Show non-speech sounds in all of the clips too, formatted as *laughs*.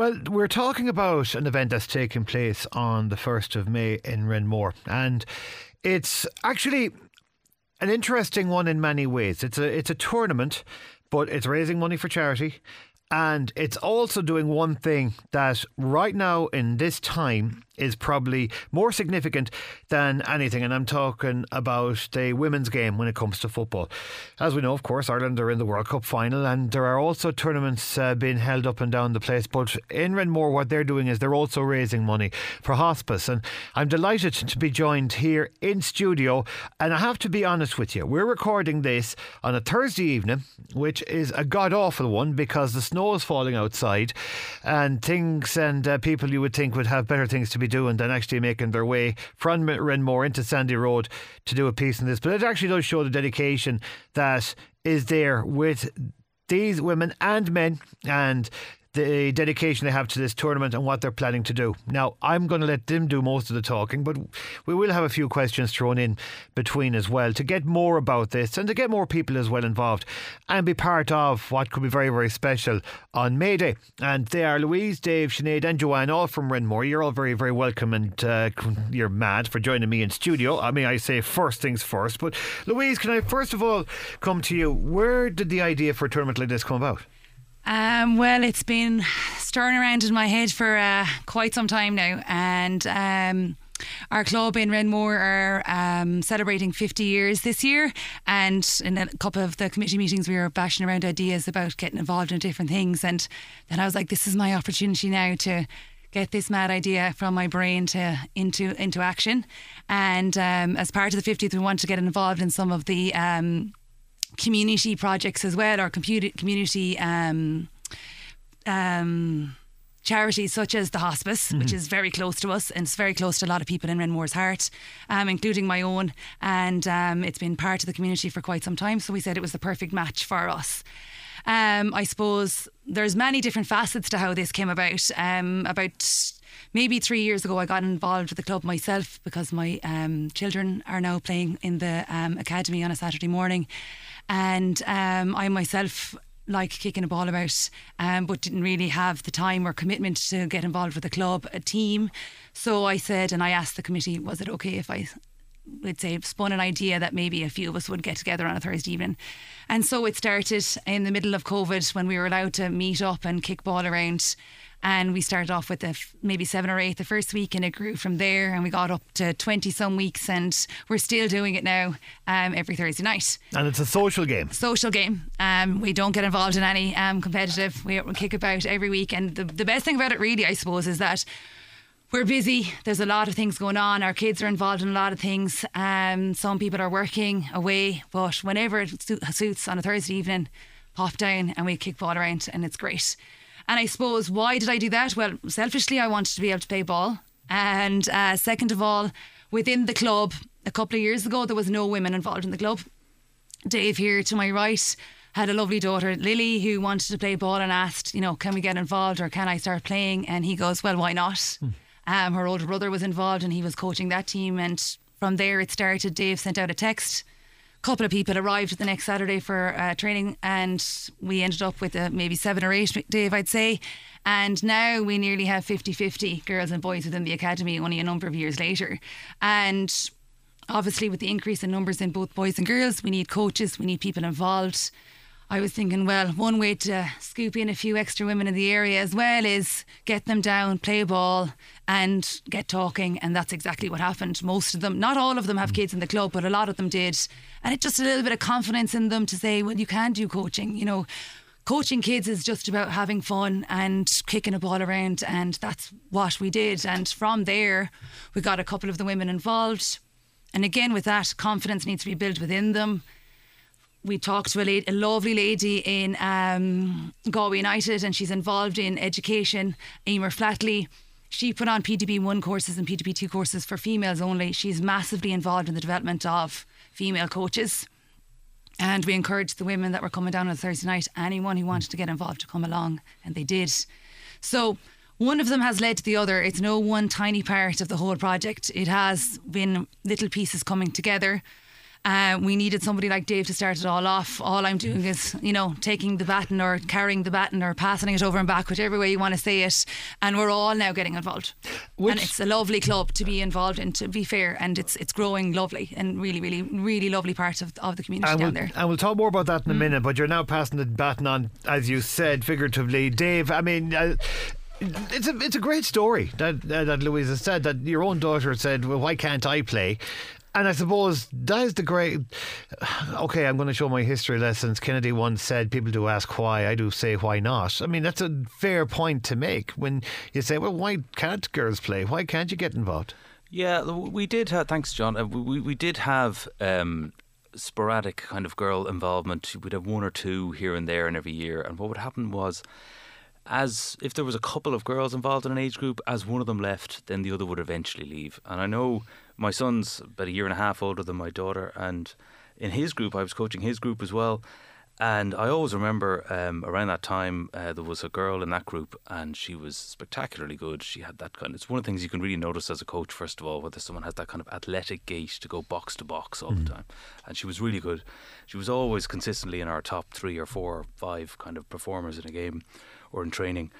Well, we're talking about an event that's taking place on the 1st of May in Renmore. And it's actually an interesting one in many ways. It's a, it's a tournament, but it's raising money for charity. And it's also doing one thing that right now in this time is probably more significant than anything. And I'm talking about the women's game when it comes to football. As we know, of course, Ireland are in the World Cup final, and there are also tournaments uh, being held up and down the place. But in Renmore, what they're doing is they're also raising money for hospice. And I'm delighted to be joined here in studio. And I have to be honest with you, we're recording this on a Thursday evening, which is a god awful one because the snow is falling outside and things and uh, people you would think would have better things to be doing then actually making their way from Renmore into Sandy Road to do a piece in this. But it actually does show the dedication that is there with these women and men and the dedication they have to this tournament and what they're planning to do. Now, I'm going to let them do most of the talking, but we will have a few questions thrown in between as well to get more about this and to get more people as well involved and be part of what could be very, very special on May Day. And they are Louise, Dave, Sinead, and Joanne, all from Renmore. You're all very, very welcome and uh, you're mad for joining me in studio. I mean, I say first things first, but Louise, can I first of all come to you? Where did the idea for a tournament like this come about? Um, well, it's been stirring around in my head for uh, quite some time now, and um, our club in Renmore are um, celebrating 50 years this year, and in a couple of the committee meetings, we were bashing around ideas about getting involved in different things, and then I was like, "This is my opportunity now to." Get this mad idea from my brain to into into action, and um, as part of the 50th, we want to get involved in some of the um, community projects as well, or community um, um, charities such as the hospice, mm-hmm. which is very close to us and it's very close to a lot of people in Renmore's heart, um, including my own. And um, it's been part of the community for quite some time. So we said it was the perfect match for us. Um, I suppose there's many different facets to how this came about. Um, about maybe three years ago, I got involved with the club myself because my um, children are now playing in the um, academy on a Saturday morning. And um, I myself like kicking a ball about, um, but didn't really have the time or commitment to get involved with a club, a team. So I said, and I asked the committee, was it okay if I would say spun an idea that maybe a few of us would get together on a Thursday evening. And so it started in the middle of COVID when we were allowed to meet up and kick ball around and we started off with maybe seven or eight the first week, and it grew from there. And we got up to 20 some weeks, and we're still doing it now um, every Thursday night. And it's a social game. Social game. Um, we don't get involved in any um, competitive. We, we kick about every week. And the, the best thing about it, really, I suppose, is that we're busy. There's a lot of things going on. Our kids are involved in a lot of things. Um, some people are working away, but whenever it suits on a Thursday evening, pop down and we kick ball around, and it's great. And I suppose, why did I do that? Well, selfishly, I wanted to be able to play ball. And uh, second of all, within the club, a couple of years ago, there was no women involved in the club. Dave here to my right had a lovely daughter, Lily, who wanted to play ball and asked, you know, can we get involved or can I start playing? And he goes, well, why not? Hmm. Um, her older brother was involved and he was coaching that team. And from there, it started. Dave sent out a text couple of people arrived the next Saturday for uh, training, and we ended up with uh, maybe seven or eight, Dave, I'd say. And now we nearly have 50 50 girls and boys within the academy only a number of years later. And obviously, with the increase in numbers in both boys and girls, we need coaches, we need people involved. I was thinking, well, one way to scoop in a few extra women in the area as well is get them down, play ball, and get talking. And that's exactly what happened. Most of them, not all of them have mm. kids in the club, but a lot of them did. And it just a little bit of confidence in them to say, well, you can do coaching. You know, coaching kids is just about having fun and kicking a ball around. And that's what we did. And from there, we got a couple of the women involved. And again, with that, confidence needs to be built within them we talked to a, lady, a lovely lady in um, Galway United, and she's involved in education. Emer Flatley. She put on PDP one courses and PDP two courses for females only. She's massively involved in the development of female coaches. And we encouraged the women that were coming down on Thursday night, anyone who wanted to get involved to come along, and they did. So one of them has led to the other. It's no one tiny part of the whole project. It has been little pieces coming together. Uh, we needed somebody like Dave to start it all off. All I'm doing is, you know, taking the baton or carrying the baton or passing it over and back, whichever way you want to say it. And we're all now getting involved. Which- and it's a lovely club to be involved in, to be fair. And it's it's growing lovely and really, really, really lovely part of, of the community And down we'll, there. and we'll talk more about that in a minute, but you're now passing the baton on, as you said, figuratively. Dave, I mean, uh, it's a it's a great story that uh, that Louisa said that your own daughter said, "Well, why can't I play?" And I suppose that is the great. Okay, I'm going to show my history lessons. Kennedy once said, "People do ask why. I do say why not." I mean, that's a fair point to make when you say, "Well, why can't girls play? Why can't you get involved?" Yeah, we did. Have, thanks, John. Uh, We we did have um, sporadic kind of girl involvement. We'd have one or two here and there, and every year. And what would happen was, as if there was a couple of girls involved in an age group, as one of them left, then the other would eventually leave. And I know my son's about a year and a half older than my daughter, and in his group, I was coaching his group as well. And I always remember um, around that time uh, there was a girl in that group, and she was spectacularly good. She had that kind. Of, It's one of the things you can really notice as a coach, first of all, whether someone has that kind of athletic gait to go box to box all the time. And she was really good. She was always consistently in our top three or four or five kind of performers in a game or in training.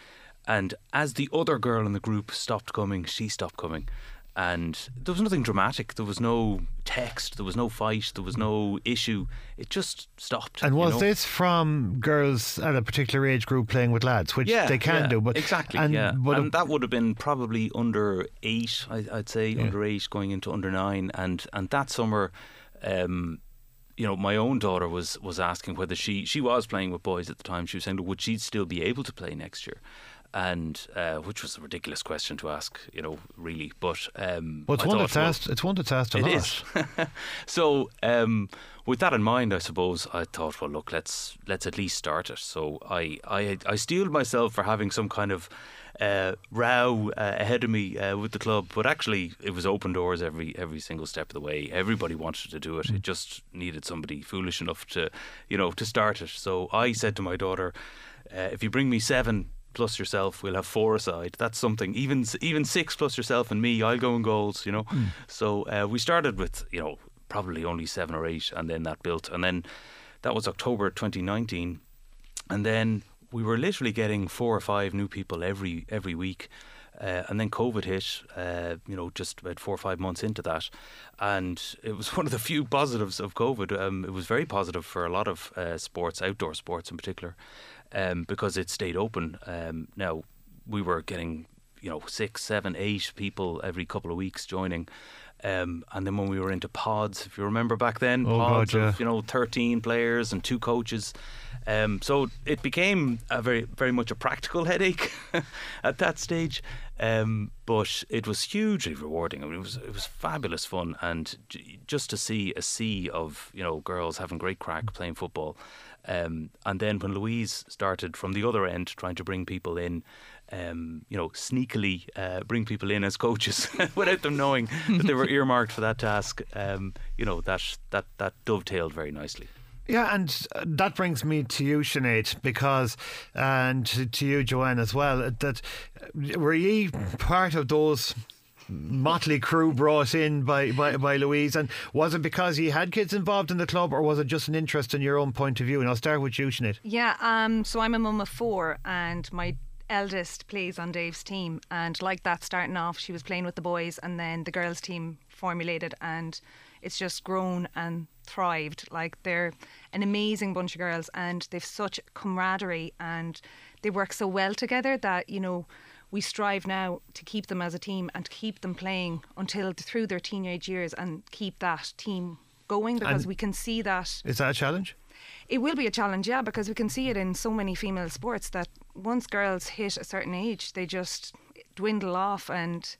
And as the other girl in the group stopped coming, she stopped coming. And there was nothing dramatic. There was no text. There was no fight. There was no issue. It just stopped. And you was know? this from girls at a particular age group playing with lads, which yeah, they can yeah, do, but exactly, and, yeah, but and that would have been probably under eight, I, I'd say, under eight, going into under nine, and and that summer, um, you know, my own daughter was was asking whether she she was playing with boys at the time. She was saying, would she still be able to play next year? And uh, which was a ridiculous question to ask, you know, really. But um, well, it's I one that's well. It's one that's asked a it lot. is. *laughs* so, um, with that in mind, I suppose I thought, well, look, let's let's at least start it. So I I, I steeled myself for having some kind of uh, row uh, ahead of me uh, with the club, but actually it was open doors every every single step of the way. Everybody wanted to do it. It just needed somebody foolish enough to, you know, to start it. So I said to my daughter, uh, if you bring me seven plus yourself, we'll have four aside. That's something. Even even six plus yourself and me, I'll go in goals. You know. So uh, we started with you know probably only seven or eight, and then that built, and then that was October 2019, and then we were literally getting four or five new people every every week. Uh, and then COVID hit, uh, you know, just about four or five months into that. And it was *laughs* one of the few positives of COVID. Um, it was very positive for a lot of uh, sports, outdoor sports in particular, um, because it stayed open. Um, now, we were getting, you know, six, seven, eight people every couple of weeks joining. Um, and then when we were into pods, if you remember back then, Oh, God, pods yeah. of, you know, 13 players and two coaches. Um, so it became a very, very much a practical headache *laughs* at that stage. Um, but it was hugely rewarding. I mean, it was it was fabulous fun, and j- just to see a sea of you know girls having great crack playing football. Um, and then when Louise started from the other end, trying to bring people in, um, you know, sneakily uh, bring people in as coaches *laughs* without them knowing that they were *laughs* earmarked for that task. Um, you know, that that that dovetailed very nicely. Yeah, and uh, that brings me to you, Sinead, because, and to, you, Joanne, as well, that uh, were ye part of those motley crew brought in by, by, by Louise? And was it because you had kids involved in the club, or was it just an interest in your own point of view? And I'll start with you, Sinead. Yeah, um, so I'm a mum of four, and my eldest plays on Dave's team. And like that, starting off, she was playing with the boys, and then the girls' team formulated, and it's just grown and thrived. Like they're an amazing bunch of girls, and they've such camaraderie, and they work so well together that you know. We strive now to keep them as a team and to keep them playing until through their teenage years and keep that team going because And- we can see that Is that a challenge? it will be a challenge, yeah, because we can see it in so many female sports that once girls hit a certain age, they just dwindle off. And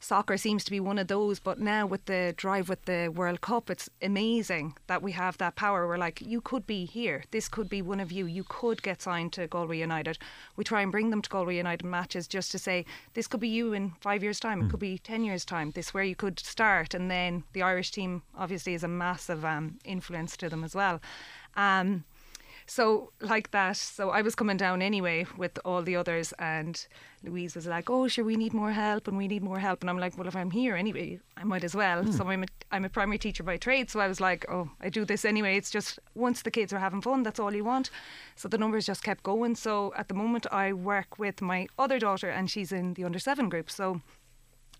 soccer seems to be one of those. But now with the drive with the World Cup, it's amazing that we have that power. We're like, you could be here. This could be one of you. You could get signed to Galway United. We try and bring them to Galway United matches just to say, this could be you in five years' time. It could be 10 years' time. This where you could start. And then the Irish team obviously is a massive um, influence to them as well. Um, So like that. So I was coming down anyway with all the others, and Louise was like, "Oh, sure, we need more help, and we need more help." And I'm like, "Well, if I'm here anyway, I might as well." Hmm. So I'm a, I'm a primary teacher by trade, so I was like, "Oh, I do this anyway." It's just once the kids are having fun, that's all you want. So the numbers just kept going. So at the moment, I work with my other daughter, and she's in the under seven group. So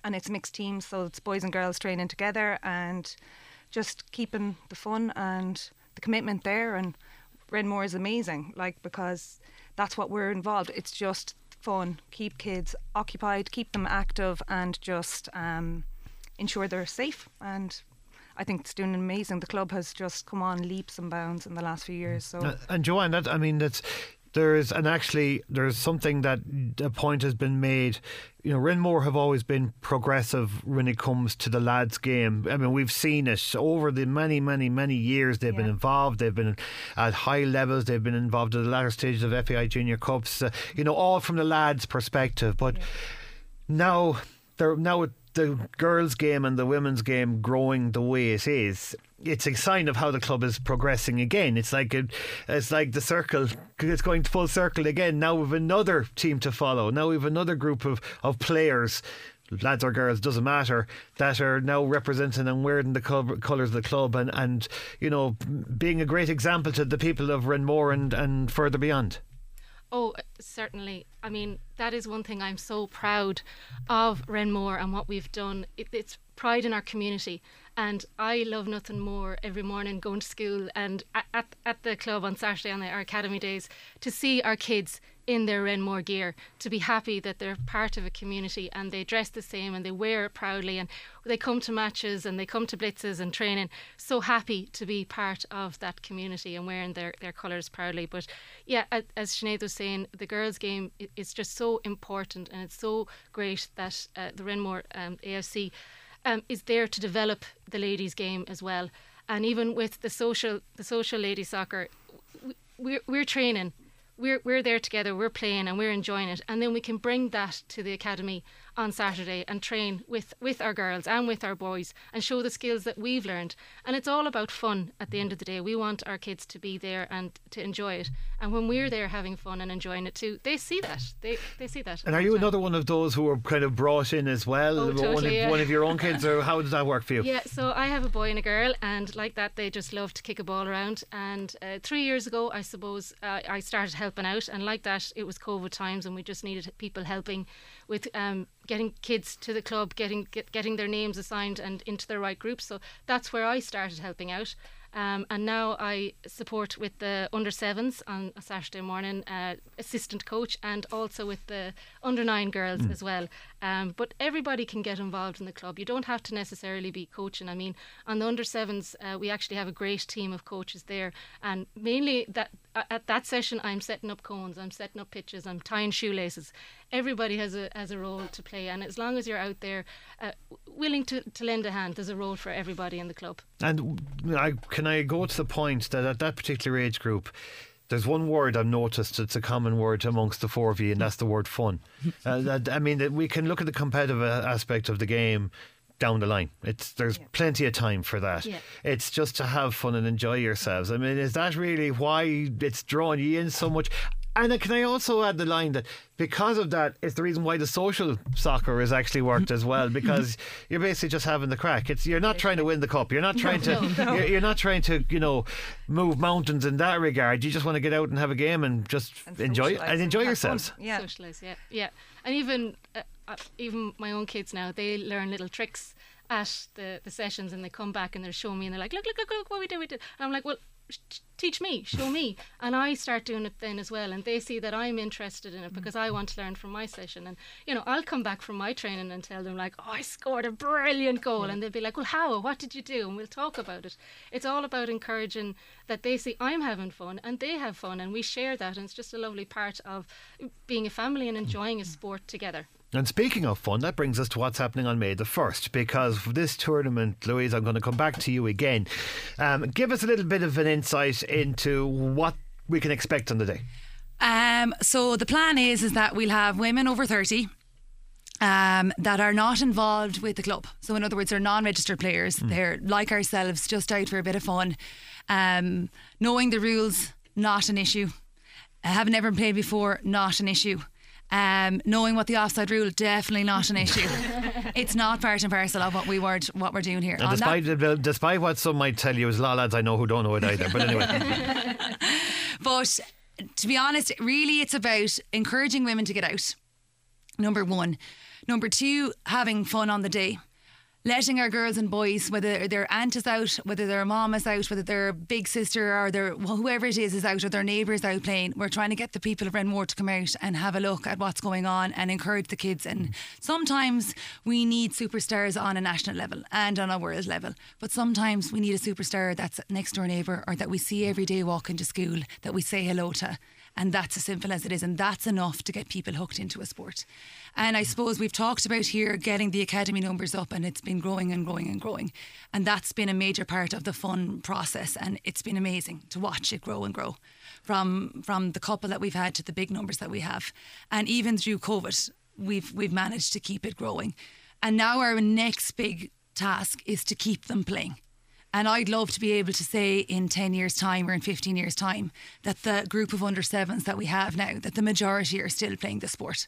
and it's mixed teams, so it's boys and girls training together and just keeping the fun and the commitment there. And Renmore is amazing, like because that's what we're involved. It's just fun, keep kids occupied, keep them active, and just um, ensure they're safe. And I think it's doing amazing. The club has just come on leaps and bounds in the last few years. So And Joanne, that I mean, that's there's and actually there's something that a point has been made. You know, Renmore have always been progressive when it comes to the lads' game. I mean, we've seen it over the many, many, many years they've been involved. They've been at high levels. They've been involved at the latter stages of FAI Junior Cups. Uh, you know, all from the lads' perspective. But now they're now with the girls' game and the women's game growing the way it is. It's a sign of how the club is progressing again. It's like it, it's like the circle. It's going full circle again. Now we've another team to follow. Now we've another group of, of players, lads or girls, doesn't matter, that are now representing and wearing the colours of the club and, and you know being a great example to the people of Renmore and, and further beyond. Oh, certainly. I mean, that is one thing I'm so proud of Renmore and what we've done. It, it's pride in our community. And I love nothing more every morning going to school and at, at, the club on Saturday on our academy days to see our kids in their Renmore gear, to be happy that they're part of a community and they dress the same and they wear it proudly and they come to matches and they come to blitzes and training. So happy to be part of that community and wearing their, their colours proudly. But yeah, as Sinead was saying, the girls' game is just so important and it's so great that uh, the Renmore um, AFC um, is there to develop the ladies' game as well. And even with the social, the social ladies soccer, we're, we're training we're we're there together, we're playing and we're enjoying it, and then we can bring that to the academy on Saturday and train with with our girls and with our boys and show the skills that we've learned. And it's all about fun at the end of the day. We want our kids to be there and to enjoy it. And when we're there having fun and enjoying it too, they see that. They they see that. And are you another one of those who were kind of brought in as well? Oh, one, of, yeah. one of your own kids, or how does that work for you? Yeah, so I have a boy and a girl, and like that, they just love to kick a ball around. And uh, three years ago, I suppose, uh, I started helping out, and like that, it was COVID times, and we just needed people helping with um, getting kids to the club, getting get, getting their names assigned and into the right groups. So that's where I started helping out. Um, and now I support with the under sevens on a Saturday morning, uh, assistant coach, and also with the under nine girls as well. Um, but everybody can get involved in the club. You don't have to necessarily be coaching. I mean, on the under sevens, uh, we actually have a great team of coaches there, and mainly that at that session, I'm setting up cones, I'm setting up pitches, I'm tying shoelaces. Everybody has a has a role to play, and as long as you're out there, uh, willing to, to lend a hand, there's a role for everybody in the club. And I, can I go to the point that at that particular age group, there's one word I've noticed. It's a common word amongst the four of you, and that's the word fun. *laughs* uh, that, I mean, that we can look at the competitive uh, aspect of the game down the line. It's there's plenty of time for that. Yeah. It's just to have fun and enjoy yourselves. I mean, is that really why it's drawing you in so much? And uh, can I also add the line that because of that, it's the reason why the social soccer has actually worked as well. Because *laughs* you're basically just having the crack. It's you're not trying to win the cup. You're not trying to. You're, you're not trying to. You know, move mountains in that regard. You just want to get out and have a game and just And enjoy socialise and enjoy yourselves. Yeah. socialize yeah yeah and even uh, uh, even my own kids now they learn little tricks at the the sessions and they come back and they're showing me and they're like look look look look what we did we did and i'm like well sh- teach me show me. And i start doing it then as well and they see that i'm interested in it because i want to learn from my session. And you know i'll come back from my training and tell them like oh i scored a brilliant goal. And they'll be like well how? What did you do? And we'll talk about it. It's all about encouraging that they see i'm having fun and they have fun and we share that and it's just a lovely part of being a family and enjoying a sport together And speaking of fun, that brings us to what's happening on May the 1st. Because for this tournament, Louise, I'm going to come back to you again. Um, give us a little bit of an insight into what we can expect on the day. Um, so the plan is is that we'll have women over thirty. Um, that are not involved with the club. So, in other words, they're non registered players. They're like ourselves, just out for a bit of fun, um, knowing the rules, not an issue. Have never played before, not an issue. Um, knowing what the offside rule, definitely not an issue. *laughs* it's not part and parcel of what we were what we're doing here. On that- despite, despite what some might tell you, there's a lot of lads I know who don't know it either. But anyway, *laughs* But to be honest, really it's about encouraging women to get out. Number one. Number two, having fun on the day. Letting our girls and boys, whether their aunt is out, whether their mom is out, whether their big sister or their well, whoever it is is out, or their neighbours out playing, we're trying to get the people of Renmore to come out and have a look at what's going on and encourage the kids. And sometimes we need superstars on a national level and on a world level, but sometimes we need a superstar that's next door neighbour or that we see every day walking to school that we say hello to. And that's as simple as it is. And that's enough to get people hooked into a sport. And I suppose we've talked about here getting the academy numbers up, and it's been growing and growing and growing. And that's been a major part of the fun process. And it's been amazing to watch it grow and grow from, from the couple that we've had to the big numbers that we have. And even through COVID, we've, we've managed to keep it growing. And now our next big task is to keep them playing. And I'd love to be able to say in 10 years' time or in 15 years' time that the group of under sevens that we have now, that the majority are still playing the sport.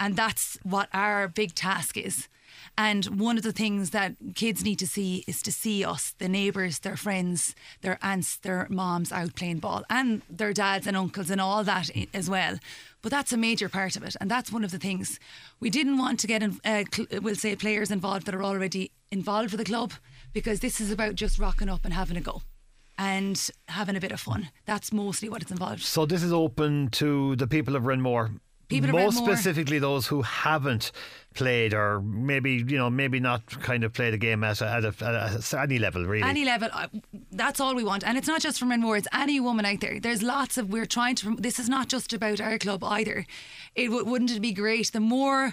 And that's what our big task is. And one of the things that kids need to see is to see us, the neighbours, their friends, their aunts, their moms out playing ball, and their dads and uncles and all that as well. But that's a major part of it. And that's one of the things. We didn't want to get, uh, we'll say, players involved that are already involved with the club because this is about just rocking up and having a go and having a bit of fun. That's mostly what it's involved. so this is open to the people of Renmore. People Renmore. specifically, those who haven't played, or maybe you know, maybe not kind of play the game at, a, at, a, at a, any level, really. Any level, uh, that's all we want. And it's not just from Renmore, it's any woman out there. There's lots of, we're trying to, this is not just about our club either. It w- Wouldn't it be great? The more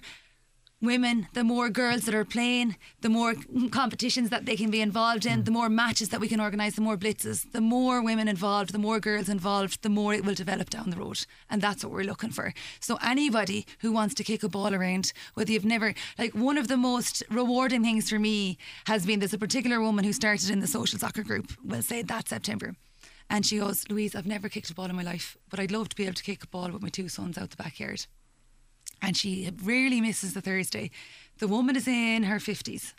women, the more girls that are playing, the more competitions that they can be involved in, mm. the more matches that we can organise, the more blitzes, the more women involved, the more girls involved, the more it will develop down the road. And that's what we're looking for. So anybody who wants to kick a ball around, whether you've never, like one of the most rewarding things for me has been there's a particular woman who started in the social soccer group, we'll say that September. And she goes, Louise, I've never kicked a ball in my life, but I'd love to be able to kick a ball with my two sons out the backyard and she rarely misses the Thursday. The woman is in her 50s.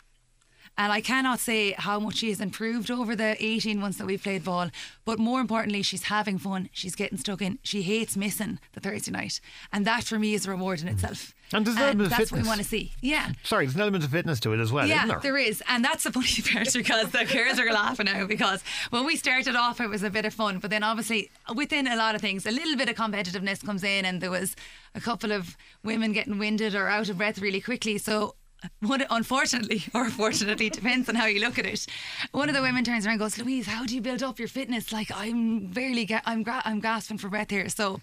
And I cannot say how much she has improved over the 18 months that we've played ball. But more importantly, she's having fun. She's getting stuck in. She hates missing the Thursday night. And that for me is a reward in mm. itself. And there's an element of that's what we want to see. Yeah. Sorry, there's an element of fitness to it as well, Yeah, isn't there? there is. And that's the funny *laughs* part because the girls are laughing now because when we started off, it was a bit of fun. But then obviously, within a lot of things, a little bit of competitiveness comes in, and there was a couple of women getting winded or out of breath really quickly. So, one, unfortunately, *laughs* or fortunately, depends on how you look at it. One of the women turns around and goes, Louise, how do you build up your fitness? Like, I'm barely, ga- I'm, gra- I'm gasping for breath here. So,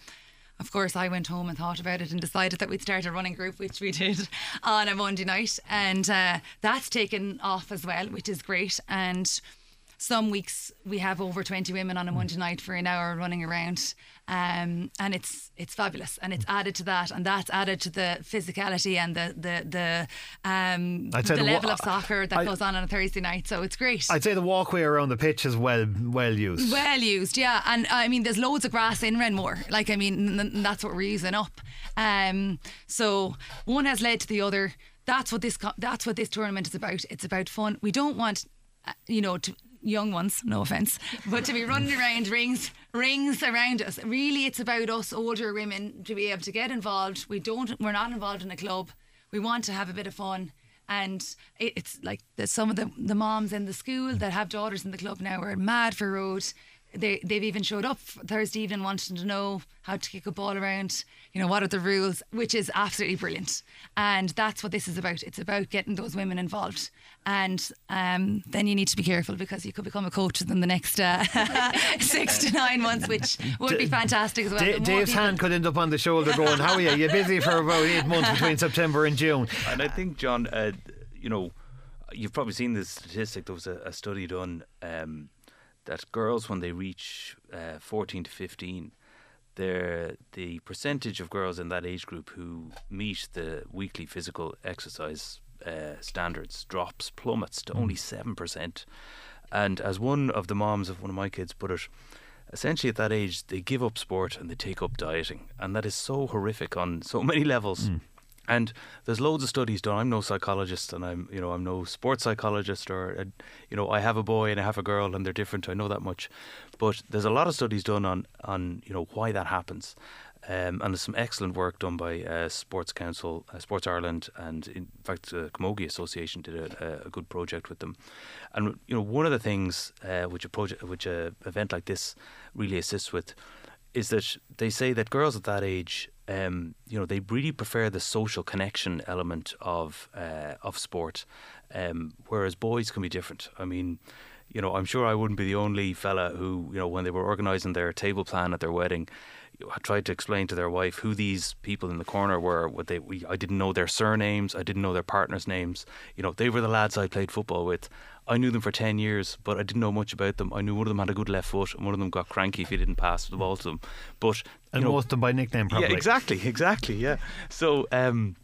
of course, I went home and thought about it and decided that we'd start a running group, which we did *laughs* on a Monday night. And uh, that's taken off as well, which is great. And some weeks we have over 20 women on a Monday night for an hour running around. Um, and it's it's fabulous. And it's added to that. And that's added to the physicality and the, the, the, um, the the wa- level of soccer that I- goes on on a Thursday night. So it's great. I'd say the walkway around the pitch is well well used. Well used, yeah. And I mean, there's loads of grass in Renmore. Like, I mean, n- that's what we're using up. Um, so one has led to the other. That's what this. Co- that's what this tournament is about. It's about fun. We don't want, uh, you know, to, young ones. No offense, but to be running around rings, rings around us. Really, it's about us older women to be able to get involved. We don't. We're not involved in a club. We want to have a bit of fun. And it, it's like the, some of the, the moms in the school that have daughters in the club now are mad for road. They, they've even showed up Thursday evening wanting to know how to kick a ball around, you know, what are the rules, which is absolutely brilliant. And that's what this is about. It's about getting those women involved. And um, then you need to be careful because you could become a coach in the next uh, *laughs* six to nine months, which would be fantastic as well. Da- The more Dave's people- hand could end up on the shoulder going, How are you? You're busy for about eight months between September and June. And I think, John, uh, you know, you've probably seen this statistic. There was a, a study done um, that girls, when they reach uh, 14 to 15, they're, the percentage of girls in that age group who meet the weekly physical exercise uh, standards drops, plummets to only 7%. And as one of the moms of one of my kids put it, essentially at that age they give up sport and they take up dieting, and that is so horrific on so *laughs* many levels. And there's loads of studies done. I'm no psychologist, and I'm you know I'm no sports psychologist, or uh, you know I have a boy and I have a girl, and they're different. I know that much, but there's a lot of studies done on on you know why that happens. Um, and there's some excellent work done by uh, Sports Council, uh, Sports Ireland, and in fact, the Camogie Association did a, a good project with them. And you know, one of the things uh, which a project, which a event like this really assists with, is that they say that girls at that age, um, you know, they really prefer the social connection element of uh, of sport, um, whereas boys can be different. I mean, you know, I'm sure I wouldn't be the only fella who, you know, when they were organising their table plan at their wedding, I tried to explain to their wife who these people in the corner were. What they, we, I didn't know their surnames. I didn't know their partners' names. You know, they were the lads I played football with. I knew them for ten years, but I didn't know much about them. I knew one of them had a good left foot, and one of them got cranky if he didn't pass the ball to them. But And know, most of them by nickname, probably. yeah, exactly, *laughs* exactly. Yeah. So, um,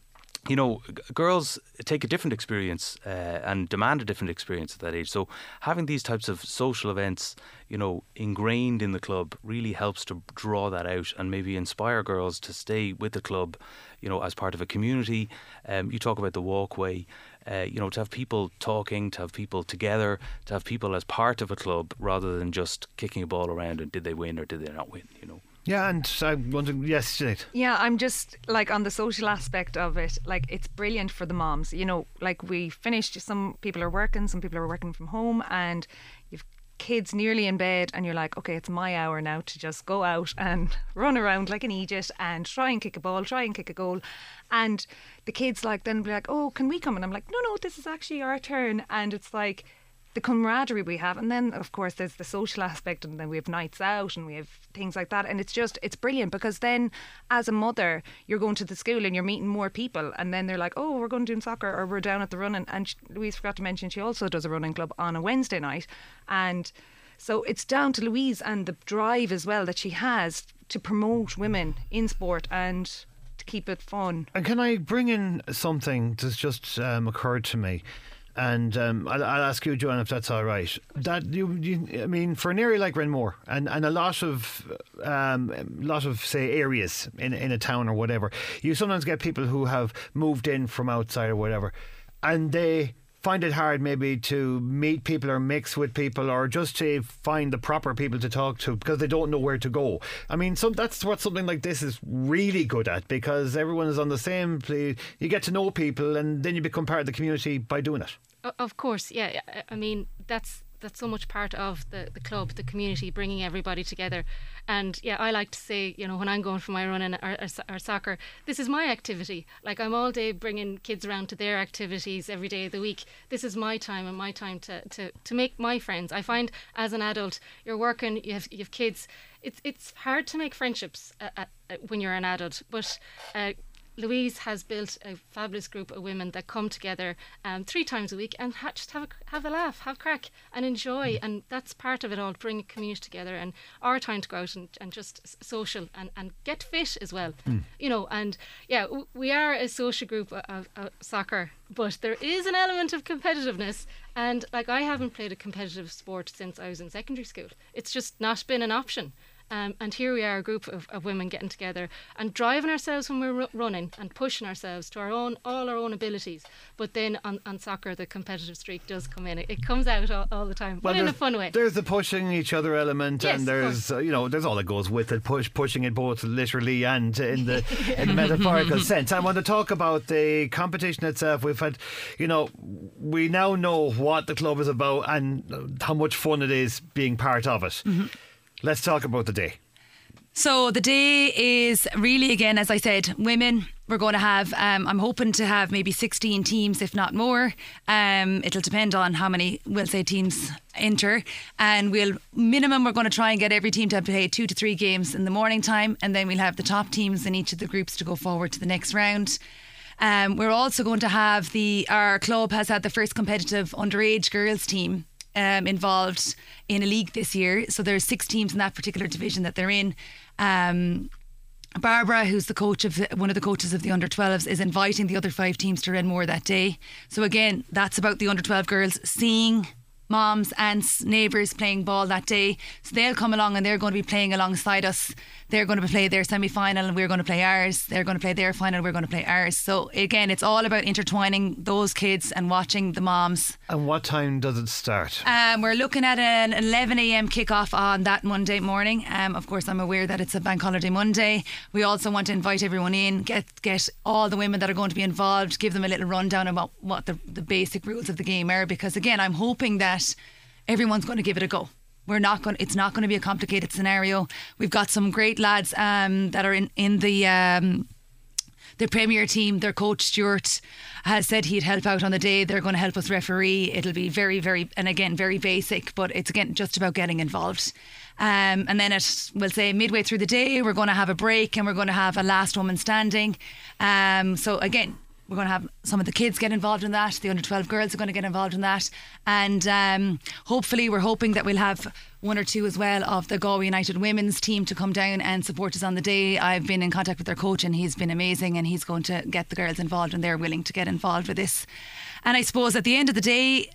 you know, g- girls take a different experience uh, and demand a different experience at that age. So, having these types of social events, you know, ingrained in the club really helps to draw that out and maybe inspire girls to stay with the club, you know, as part of a community. Um, you talk about the walkway. Uh, you know, to have people talking, to have people together, to have people as part of a club rather than just kicking a ball around and did they win or did they not win, you know. Yeah, and I'm wondering, yes, Sinead. Yeah, I'm just like on the social aspect of it, like it's brilliant for the moms. You know, like we finished, some people are working, some people are working from home, and you've kids nearly in bed, and you're like, okay, it's my hour now to just go out and *laughs* run around like an idiot and try and kick a ball, try and kick a goal. And the kids like then be like, oh, can we come? And I'm like, no, no, this is actually our turn. And it's like, the camaraderie we have and then of course there's the social aspect and then we have nights out and we have things like that and it's just it's brilliant because then as a mother you're going to the school and you're meeting more people and then they're like oh we're going to do soccer or we're down at the running and sh- Louise forgot to mention she also does a running club on a Wednesday night and so it's down to Louise and the drive as well that she has to promote women in sport and to keep it fun And can I bring in something that's just um, occurred to me? And um, I'll, I'll ask you, Joanne, if that's all right. That you, you, I mean, for an area like Renmore, and, and a lot of, um, lot of say areas in in a town or whatever, you sometimes get people who have moved in from outside or whatever, and they find it hard maybe to meet people or mix with people or just to find the proper people to talk to because they don't know where to go. I mean, some that's what something like this is really good at because everyone is on the same. pla- You get to know people and then you become part of the community by doing it. Of course, yeah. I mean, that's that's so much part of the, the club, the community, bringing everybody together. And yeah, I like to say, you know, when I'm going for my running or, or, so- or soccer, this is my activity. Like I'm all day bringing kids around to their activities every day of the week. This is my time and my time to, to, to make my friends. I find as an adult, you're working, you have you have kids. It's it's hard to make friendships uh, uh, when you're an adult, but. Uh, Louise has built a fabulous group of women that come together um, three times a week and ha- just have a, have a laugh, have crack, and enjoy. And that's part of it all, bring a community together and our time to go out and, and just social and, and get fit as well. You know, and yeah, w- we are a social group of, of, of soccer, but there is an element of competitiveness. And like, I haven't played a competitive sport since I was in secondary school, it's just not been an option. Um, and here we are, a group of, of women getting together and driving ourselves when we're ru- running and pushing ourselves to our own, all our own abilities. But then on, on soccer, the competitive streak does come in. It, it comes out all, all the time, but in a fun way. There's the pushing each other element, Yes, and there's uh, you know there's all that goes with it, push pushing it both literally and in the *laughs* in the metaphorical *laughs* sense. I want to talk about the competition itself. We've had, you know, we now know what the club is about and how much fun it is being part of it. Let's talk about the day. So the day is really, again, as I said, women. We're going to have. Um, I'm hoping to have maybe 16 teams, if not more. Um, it'll depend on how many we'll say teams enter, and we'll minimum. We're going to try and get every team to play two to three games in the morning time, and then we'll have the top teams in each of the groups to go forward to the next round. Um, we're also going to have the our club has had the first competitive underage girls team um, involved in a league this year. So there's six teams in that particular division that they're in. Um, Barbara, who's the coach of the, one of the coaches of the under 12s, is inviting the other five teams to Renmore that day. So again, that's about the under 12 girls seeing moms, aunts, neighbours playing ball that day. So they'll come along and they're going to be playing alongside us. They're going to play their semi final and we're going to play ours. They're going to play their final, we're going to play ours. So again, it's all about intertwining those kids and watching the moms. And what time does it start? Um, we're looking at an 11 a.m. kickoff on that Monday morning. Um, of course, I'm aware that it's a bank holiday Monday. We also want to invite everyone in, get get all the women that are going to be involved, give them a little rundown about what the, the basic rules of the game are. Because again, I'm hoping that everyone's going to give it a go. We're not going. It's not going to be a complicated scenario. We've got some great lads um, that are in in the. Um, the Premier team, their coach Stuart has said he'd help out on the day. They're going to help us referee. It'll be very, very, and again, very basic, but it's again just about getting involved. Um, and then at, we'll say midway through the day, we're going to have a break and we're going to have a last woman standing. Um, so again, we're going to have some of the kids get involved in that. The under 12 girls are going to get involved in that. And um, hopefully, we're hoping that we'll have one or two as well of the Galway United women's team to come down and support us on the day. I've been in contact with their coach and he's been amazing and he's going to get the girls involved and they're willing to get involved with this. And I suppose at the end of the day,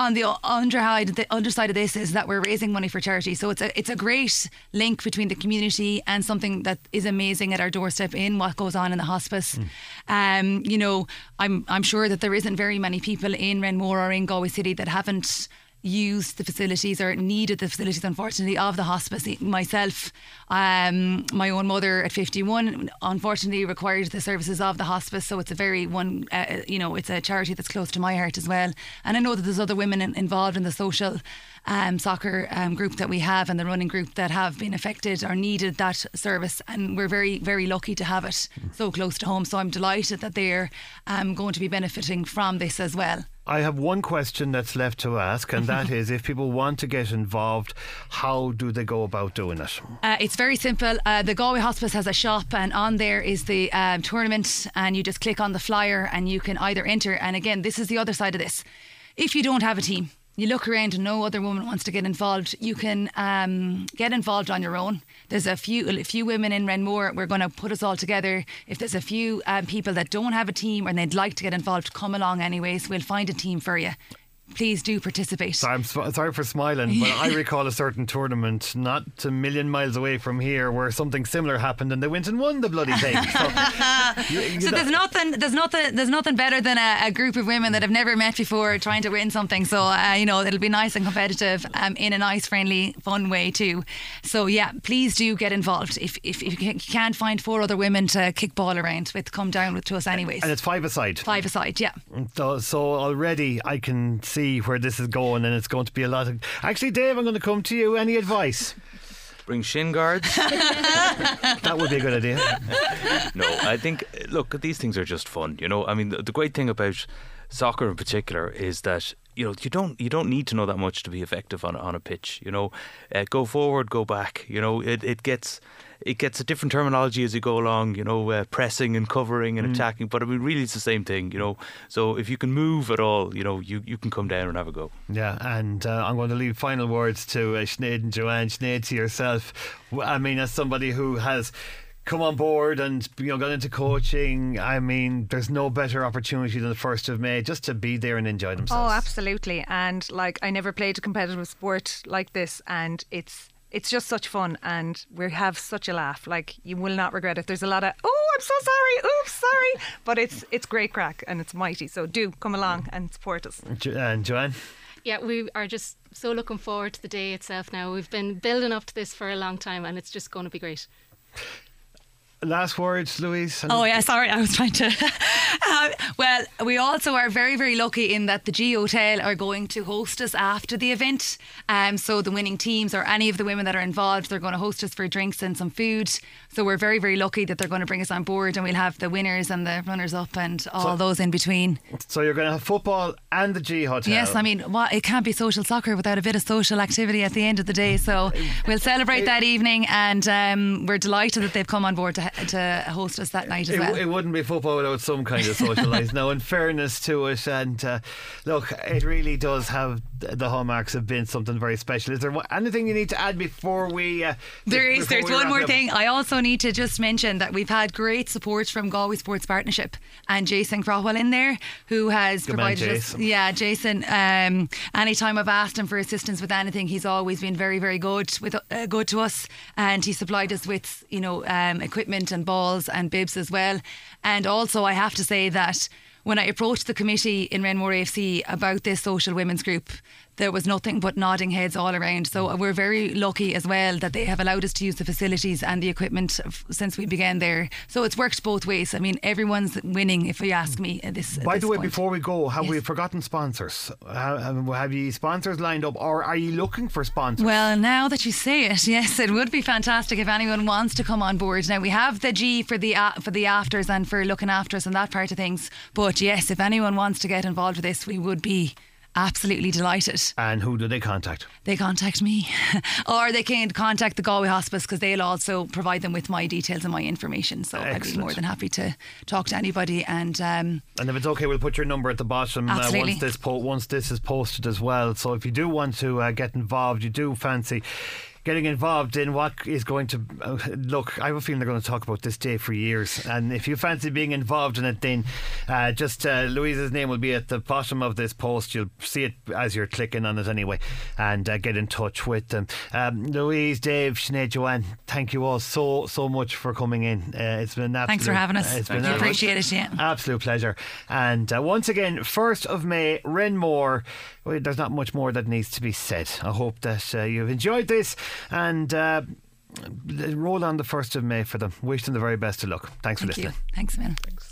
on the underside, the underside of this is that we're raising money for charity. So it's a it's a great link between the community and something that is amazing at our doorstep in what goes on in the hospice. Mm. Um, you know, I'm I'm sure that there isn't very many people in Renmore or in Galway City that haven't used the facilities or needed the facilities, unfortunately, of the hospice. Myself, um, my own mother at 51, unfortunately, required the services of the hospice. So it's a very one, uh, you know, it's a charity that's close to my heart as well. And I know that there's other women in, involved in the social um, soccer um, group that we have and the running group that have been affected or needed that service. And we're very, very lucky to have it so close to home. So I'm delighted that they're um, going to be benefiting from this as well. I have one question that's left to ask, and that is if people want to get involved, how do they go about doing it? Uh, it's very simple. Uh, the Galway Hospice has a shop, and on there is the um, tournament, and you just click on the flyer and you can either enter. And again, this is the other side of this. If you don't have a team, you look around and no other woman wants to get involved, you can um, get involved on your own. There's a few a few women in Renmore. We're going to put us all together. If there's a few um, people that don't have a team and they'd like to get involved, come along anyways. We'll find a team for you please do participate. So I'm sp- sorry for smiling, but I *laughs* recall a certain tournament not a million miles away from here where something similar happened and they went and won the bloody thing. *laughs* So, you, you so there's nothing, there's nothing, there's nothing better than a, a, group of women that have never met before trying to win something. So uh, you know it'll be nice and competitive um, in a nice, friendly, fun way too. So yeah, please do get involved. If if, if you can't find four other women to kick ball around with, come down with to us anyways. And it's five aside. Five aside, yeah. So, so already I can see where this is going, and it's going to be a lot of. Actually, Dave, I'm going to come to you. Any advice? Bring shin guards. *laughs* that would be a good idea. no, I think look, these things are just fun. You know, I mean, the, the great thing about soccer in particular is that you know you don't you don't need to know that much to be effective on on a pitch. You know, uh, go forward, go back. You know, it it gets it gets a different terminology as you go along, you know, uh, pressing and covering and mm. attacking. But I mean, really, it's the same thing, you know. So if you can move at all, you know, you, you can come down and have a go. Yeah, and uh, I'm going to leave final words to uh, Sinead and Joanne. Sinead, to yourself. I mean, as somebody who has come on board and you know got into coaching i mean there's no better opportunity than the 1st of may just to be there and enjoy themselves oh absolutely and like i never played a competitive sport like this and it's it's just such fun and we have such a laugh. Like you will not regret it. There's a lot of oh I'm so sorry, oops, sorry, but it's it's great crack and it's mighty. So do come along and support us. And Joanne. Yeah, we are just so looking forward to the day itself. Now we've been building up to this for a long time, and it's just going to be great. Last words, Louise. Oh yeah, sorry, I was trying to. *laughs* uh, well, we also are very, very lucky in that the G Hotel are going to host us after the event. Um, so the winning teams or any of the women that are involved, they're going to host us for drinks and some food. So we're very, very lucky that they're going to bring us on board, and we'll have the winners and the runners up and all so, those in between. So you're going to have football and the G Hotel. Yes, I mean, what, it can't be social soccer without a bit of social activity at the end of the day. So we'll celebrate that evening, and um, we're delighted that they've come on board to to host us that night as it, well. It wouldn't be football without some kind of socialising. *laughs* now, in, fairness to it. And uh, look, it really does have the hallmarks of being something very special. Is there anything you need to add before we? Uh, there is. There's one more up? thing. I also need to just mention that we've had great support from Galway Sports Partnership and Jason Crowell in there, who has Good man, provided us. Yeah, Jason. Um, anytime I've asked him for assistance with anything, he's always been very, very good with uh, good to us, and he supplied us with you know um, equipment and balls and bibs as well. And also, I have to say that when I approached the committee in Renmore AFC about this social women's group, there was nothing but nodding heads all around. So we're very lucky as well that they have allowed us to use the facilities and the equipment f- since we began there. So it's worked both ways. I mean, everyone's winning, if you ask me. At this. at By this the way, point. before we go, have Yes. we forgotten sponsors? Have, have you sponsors lined up, or are you looking for sponsors? Well, now that you say it, *laughs* yes, it would be fantastic if anyone wants to come on board. Now we have the G for the uh, for the afters and for looking after us and that part of things. But yes, if anyone wants to get involved with this, we would be absolutely delighted. and who do they contact? They contact me, *laughs* or they can contact the Galway Hospice because they'll also provide them with my details and my information. So I'd be more than happy to talk to anybody. And um, And if it's okay, we'll put your number at the bottom uh, once this po- once this is posted as well. So if you do want to uh, get involved, you do fancy getting involved in what is going to uh, look. I have a feeling they're going to talk about this day for years. And if you fancy being involved in it, then uh, just uh, Louise's name will be at the bottom of this post. You'll see it as you're clicking on it anyway, and uh, get in touch with them. Um, Louise, Dave, Sinead, Joanne, thank you all so so much for coming in. Uh, it's been an thanks for having us. It's been appreciate it. Yeah. Absolute pleasure. And uh, once again, 1st of May, Renmore. Well, there's not much more that needs to be said. I hope that uh, you've enjoyed this and uh, roll on the 1st of May for them. Wish them the very best of luck. Thanks for Thank you. listening. Thanks, man. Thanks.